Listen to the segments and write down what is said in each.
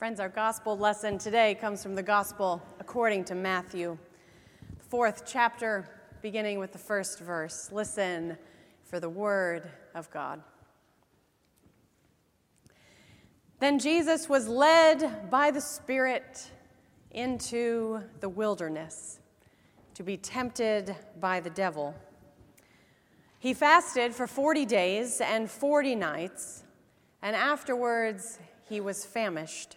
Friends, our gospel lesson today comes from the gospel according to Matthew, the fourth chapter, beginning with the first verse. Listen for the word of God. Then Jesus was led by the Spirit into the wilderness to be tempted by the devil. He fasted for 40 days and 40 nights, and afterwards he was famished.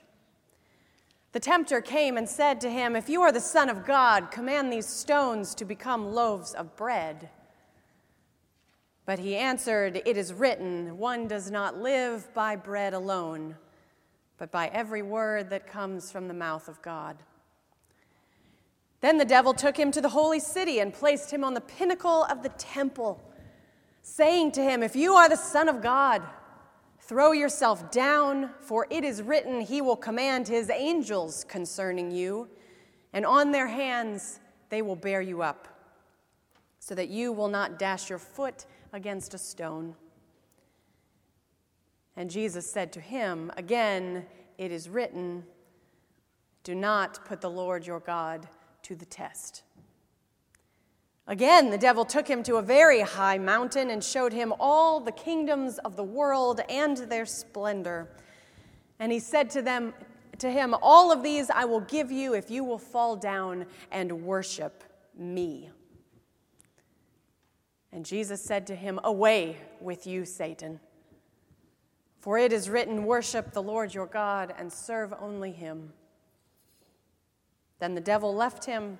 The tempter came and said to him, If you are the Son of God, command these stones to become loaves of bread. But he answered, It is written, One does not live by bread alone, but by every word that comes from the mouth of God. Then the devil took him to the holy city and placed him on the pinnacle of the temple, saying to him, If you are the Son of God, Throw yourself down, for it is written, He will command His angels concerning you, and on their hands they will bear you up, so that you will not dash your foot against a stone. And Jesus said to him, Again, it is written, Do not put the Lord your God to the test. Again, the devil took him to a very high mountain and showed him all the kingdoms of the world and their splendor. And he said to them to him, "All of these I will give you if you will fall down and worship me." And Jesus said to him, "Away with you, Satan. For it is written, Worship the Lord your God and serve only him." Then the devil left him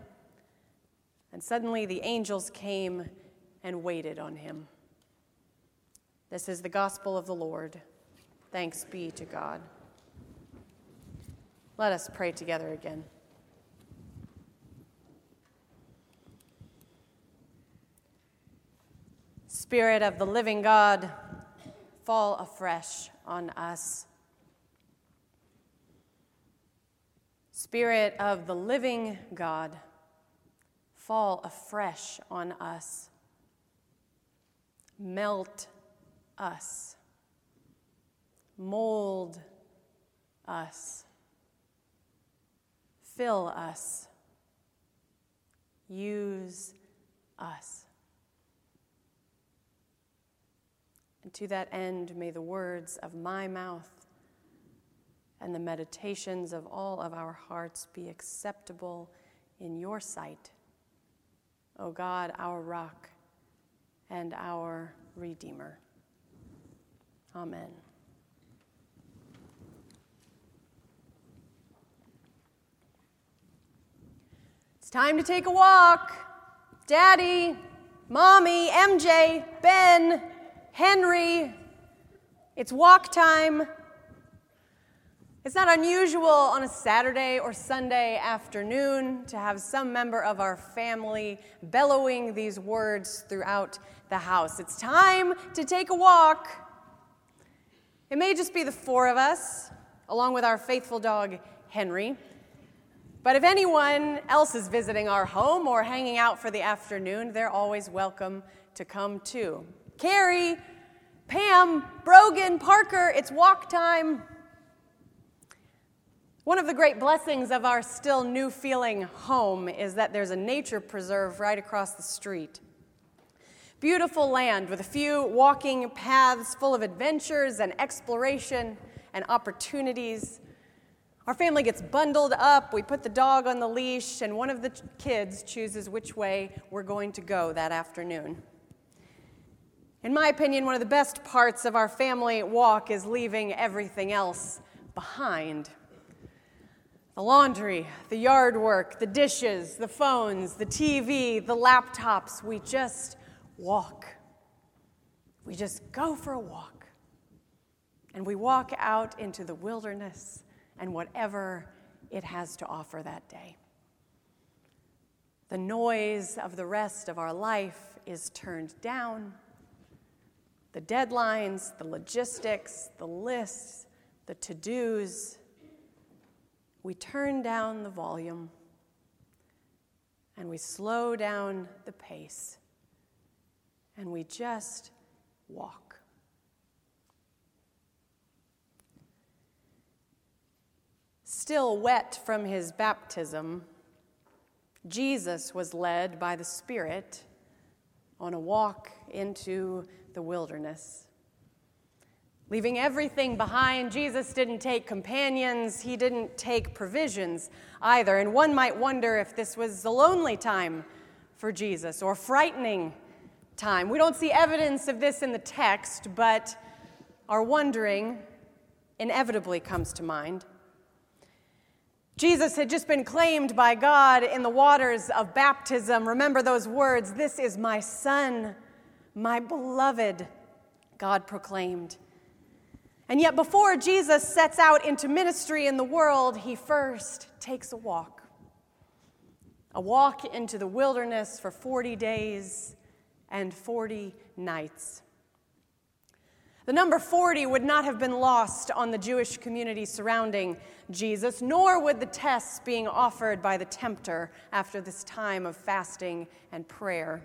and suddenly the angels came and waited on him. This is the gospel of the Lord. Thanks be to God. Let us pray together again. Spirit of the living God, fall afresh on us. Spirit of the living God, fall afresh on us. Melt us. Mold us. Fill us. Use us. And to that end, may the words of my mouth and the meditations of all of our hearts be acceptable in your sight O God, our rock and our Redeemer. Amen. It's time to take a walk. Daddy, Mommy, MJ, Ben, Henry, it's walk time. It's not unusual on a Saturday or Sunday afternoon to have some member of our family bellowing these words throughout the house. It's time to take a walk. It may just be the four of us, along with our faithful dog, Henry. But if anyone else is visiting our home or hanging out for the afternoon, they're always welcome to come too. Carrie, Pam, Brogan, Parker, it's walk time. One of the great blessings of our still new feeling home is that there's a nature preserve right across the street. Beautiful land with a few walking paths full of adventures and exploration and opportunities. Our family gets bundled up, we put the dog on the leash, and one of the kids chooses which way we're going to go that afternoon. In my opinion, one of the best parts of our family walk is leaving everything else behind. The laundry, the yard work, the dishes, the phones, the TV, the laptops, we just walk. We just go for a walk. And we walk out into the wilderness and whatever it has to offer that day. The noise of the rest of our life is turned down. The deadlines, the logistics, the lists, the to dos, we turn down the volume and we slow down the pace and we just walk. Still wet from his baptism, Jesus was led by the Spirit on a walk into the wilderness. Leaving everything behind, Jesus didn't take companions, he didn't take provisions either. And one might wonder if this was a lonely time for Jesus or frightening time. We don't see evidence of this in the text, but our wondering inevitably comes to mind. Jesus had just been claimed by God in the waters of baptism. Remember those words This is my Son, my beloved, God proclaimed. And yet, before Jesus sets out into ministry in the world, he first takes a walk. A walk into the wilderness for 40 days and 40 nights. The number 40 would not have been lost on the Jewish community surrounding Jesus, nor would the tests being offered by the tempter after this time of fasting and prayer.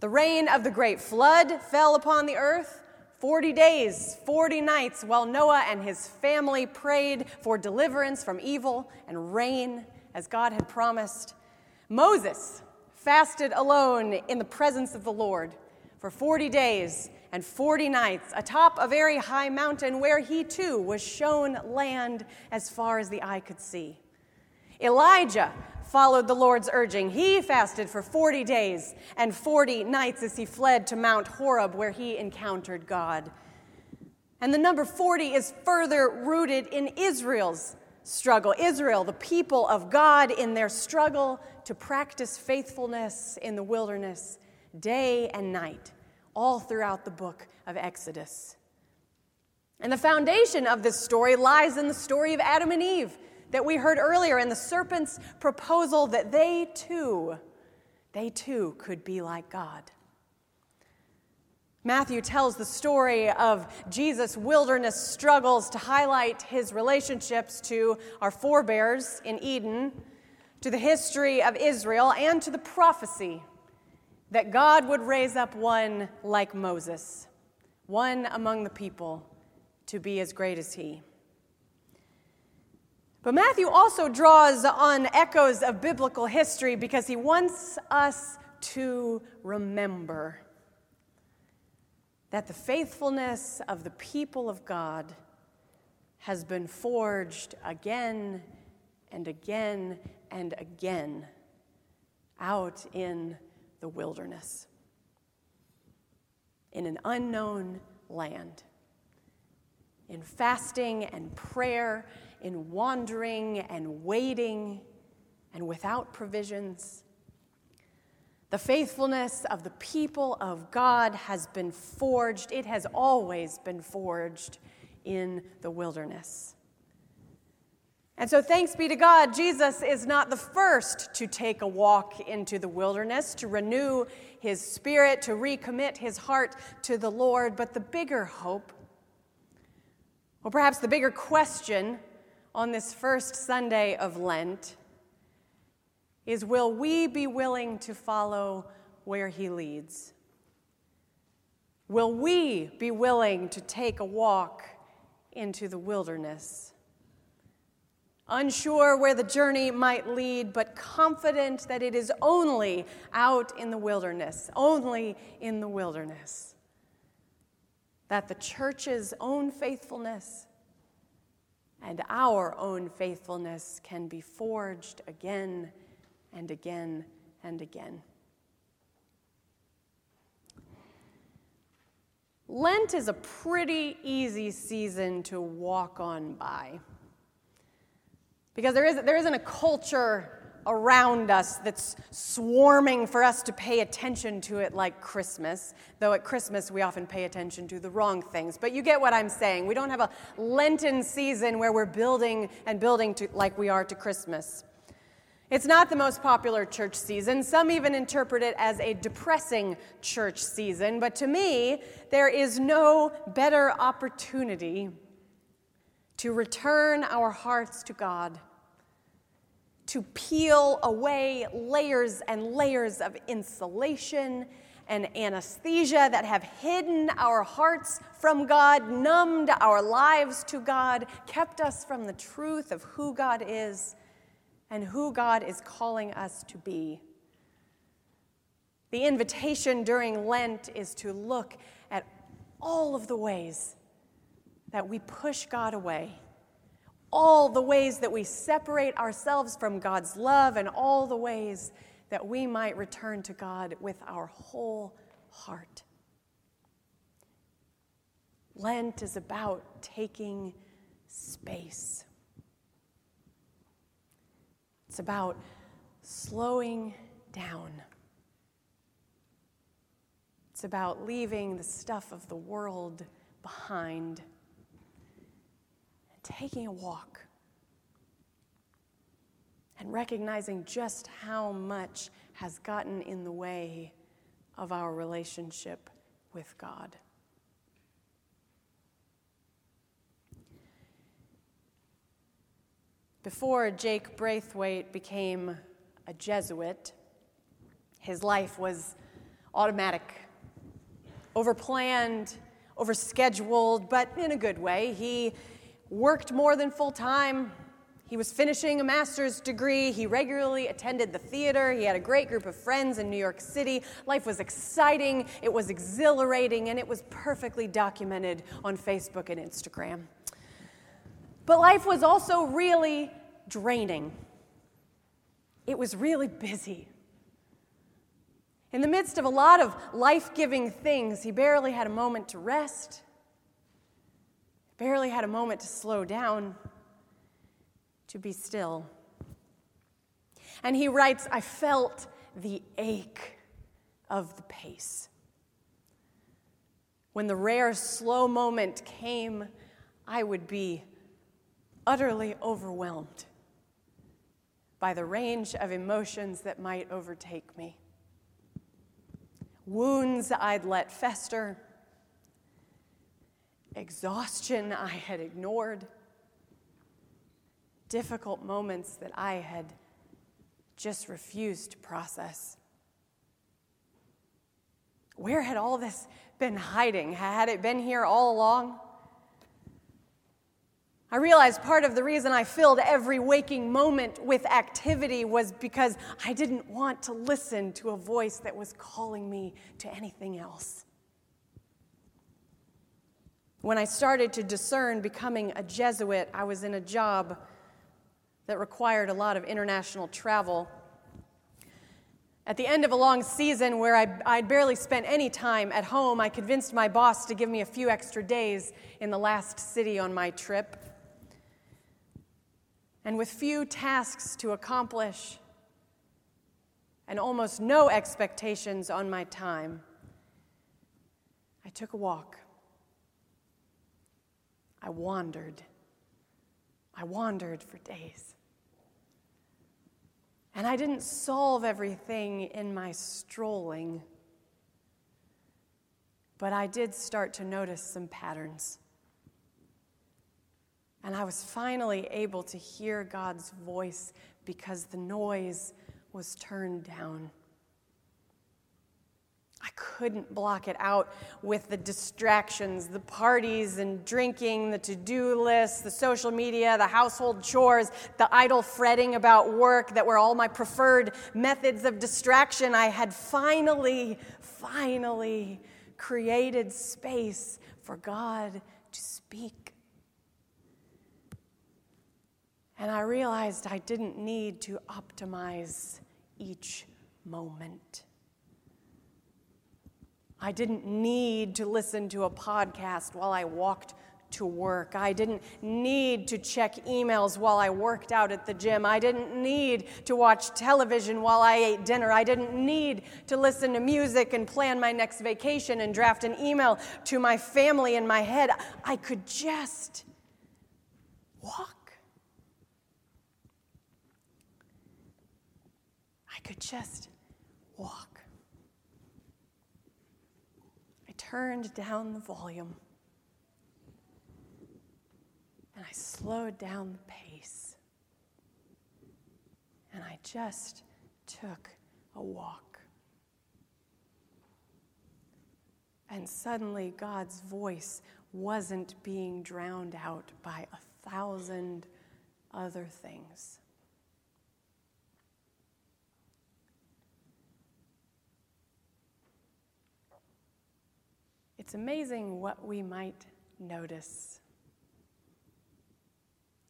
The rain of the great flood fell upon the earth, 40 days, 40 nights, while Noah and his family prayed for deliverance from evil and rain, as God had promised. Moses fasted alone in the presence of the Lord for 40 days and 40 nights atop a very high mountain where he too was shown land as far as the eye could see. Elijah followed the Lord's urging. He fasted for 40 days and 40 nights as he fled to Mount Horeb, where he encountered God. And the number 40 is further rooted in Israel's struggle. Israel, the people of God, in their struggle to practice faithfulness in the wilderness day and night, all throughout the book of Exodus. And the foundation of this story lies in the story of Adam and Eve that we heard earlier in the serpent's proposal that they too, they too could be like God. Matthew tells the story of Jesus' wilderness struggles to highlight his relationships to our forebears in Eden, to the history of Israel, and to the prophecy that God would raise up one like Moses, one among the people, to be as great as he. But Matthew also draws on echoes of biblical history because he wants us to remember that the faithfulness of the people of God has been forged again and again and again out in the wilderness, in an unknown land, in fasting and prayer in wandering and waiting and without provisions. The faithfulness of the people of God has been forged, it has always been forged in the wilderness. And so, thanks be to God, Jesus is not the first to take a walk into the wilderness, to renew his spirit, to recommit his heart to the Lord, but the bigger hope, or perhaps the bigger question on this first Sunday of Lent is will we be willing to follow where he leads? Will we be willing to take a walk into the wilderness? Unsure where the journey might lead, but confident that it is only out in the wilderness, only in the wilderness, that the church's own faithfulness and our own faithfulness can be forged again and again and again. Lent is a pretty easy season to walk on by because there, is, there isn't a culture around us that's swarming for us to pay attention to it like Christmas, though at Christmas we often pay attention to the wrong things. But you get what I'm saying. We don't have a Lenten season where we're building and building to, like we are to Christmas. It's not the most popular church season. Some even interpret it as a depressing church season. But to me, there is no better opportunity to return our hearts to God to peel away layers and layers of insulation and anesthesia that have hidden our hearts from God, numbed our lives to God, kept us from the truth of who God is and who God is calling us to be. The invitation during Lent is to look at all of the ways that we push God away, all the ways that we separate ourselves from God's love, and all the ways that we might return to God with our whole heart. Lent is about taking space. It's about slowing down. It's about leaving the stuff of the world behind taking a walk and recognizing just how much has gotten in the way of our relationship with God. Before Jake Braithwaite became a Jesuit, his life was automatic overplanned, overscheduled, but in a good way. He worked more than full time. He was finishing a master's degree. He regularly attended the theater. He had a great group of friends in New York City. Life was exciting, it was exhilarating, and it was perfectly documented on Facebook and Instagram. But life was also really draining. It was really busy. In the midst of a lot of life giving things, he barely had a moment to rest, barely had a moment to slow down, to be still. And he writes, I felt the ache of the pace. When the rare slow moment came, I would be utterly overwhelmed by the range of emotions that might overtake me wounds I'd let fester, exhaustion I had ignored, difficult moments that I had just refused to process. Where had all this been hiding? Had it been here all along? I realized part of the reason I filled every waking moment with activity was because I didn't want to listen to a voice that was calling me to anything else. When I started to discern becoming a Jesuit, I was in a job that required a lot of international travel. At the end of a long season where I, would barely spent any time at home, I convinced my boss to give me a few extra days in the last city on my trip and with few tasks to accomplish and almost no expectations on my time, I took a walk. I wandered. I wandered for days. And I didn't solve everything in my strolling, but I did start to notice some patterns. And I was finally able to hear God's voice because the noise was turned down. I couldn't block it out with the distractions, the parties and drinking, the to do lists, the social media, the household chores, the idle fretting about work that were all my preferred methods of distraction. I had finally, finally created space for God to speak. And I realized I didn't need to optimize each moment. I didn't need to listen to a podcast while I walked to work. I didn't need to check emails while I worked out at the gym. I didn't need to watch television while I ate dinner. I didn't need to listen to music and plan my next vacation and draft an email to my family in my head. I could just walk. I could just walk. I turned down the volume and I slowed down the pace. And I just took a walk. And suddenly, God's voice wasn't being drowned out by a thousand other things. It's amazing what we might notice,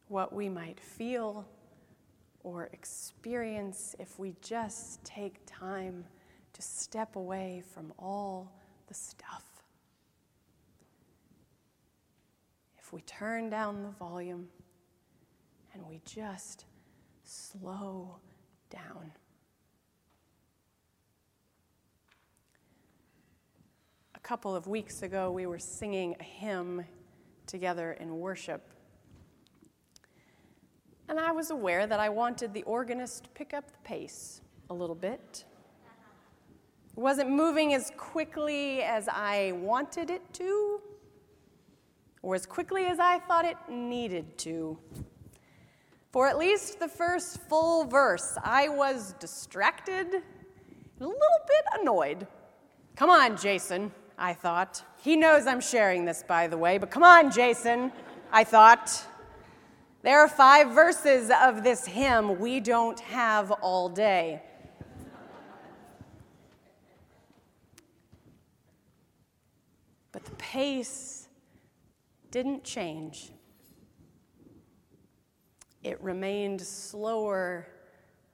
what we might feel or experience if we just take time to step away from all the stuff. If we turn down the volume and we just slow down. Couple of weeks ago, we were singing a hymn together in worship. And I was aware that I wanted the organist to pick up the pace a little bit. It wasn't moving as quickly as I wanted it to, or as quickly as I thought it needed to. For at least the first full verse, I was distracted, and a little bit annoyed. Come on, Jason, I thought. He knows I'm sharing this, by the way, but come on, Jason, I thought. There are five verses of this hymn we don't have all day. But the pace didn't change. It remained slower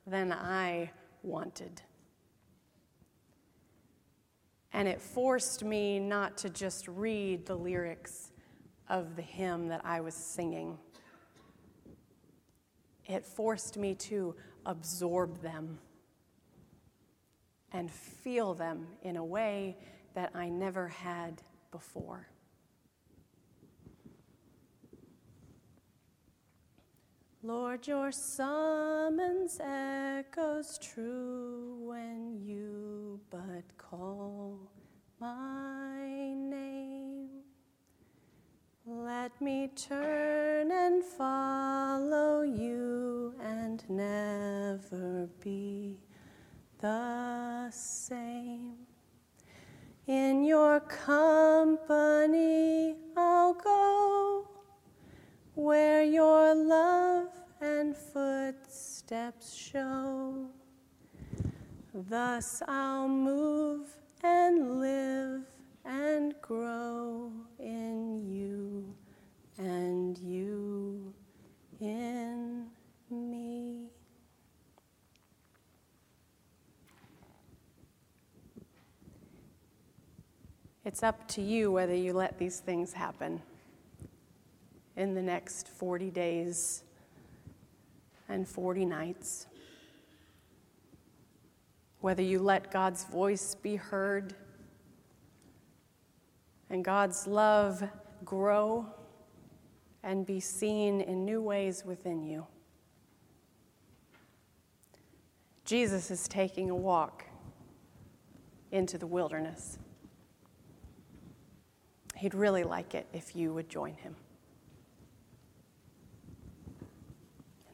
than I wanted. And it forced me not to just read the lyrics of the hymn that I was singing. It forced me to absorb them and feel them in a way that I never had before. Lord, your summons echoes true when you but call my name. Let me turn and follow you and never be the same. In your company I'll go where your love and footsteps show. Thus I'll move and live and grow in you and you in me. It's up to you whether you let these things happen in the next 40 days and 40 nights. Whether you let God's voice be heard and God's love grow and be seen in new ways within you. Jesus is taking a walk into the wilderness. He'd really like it if you would join him.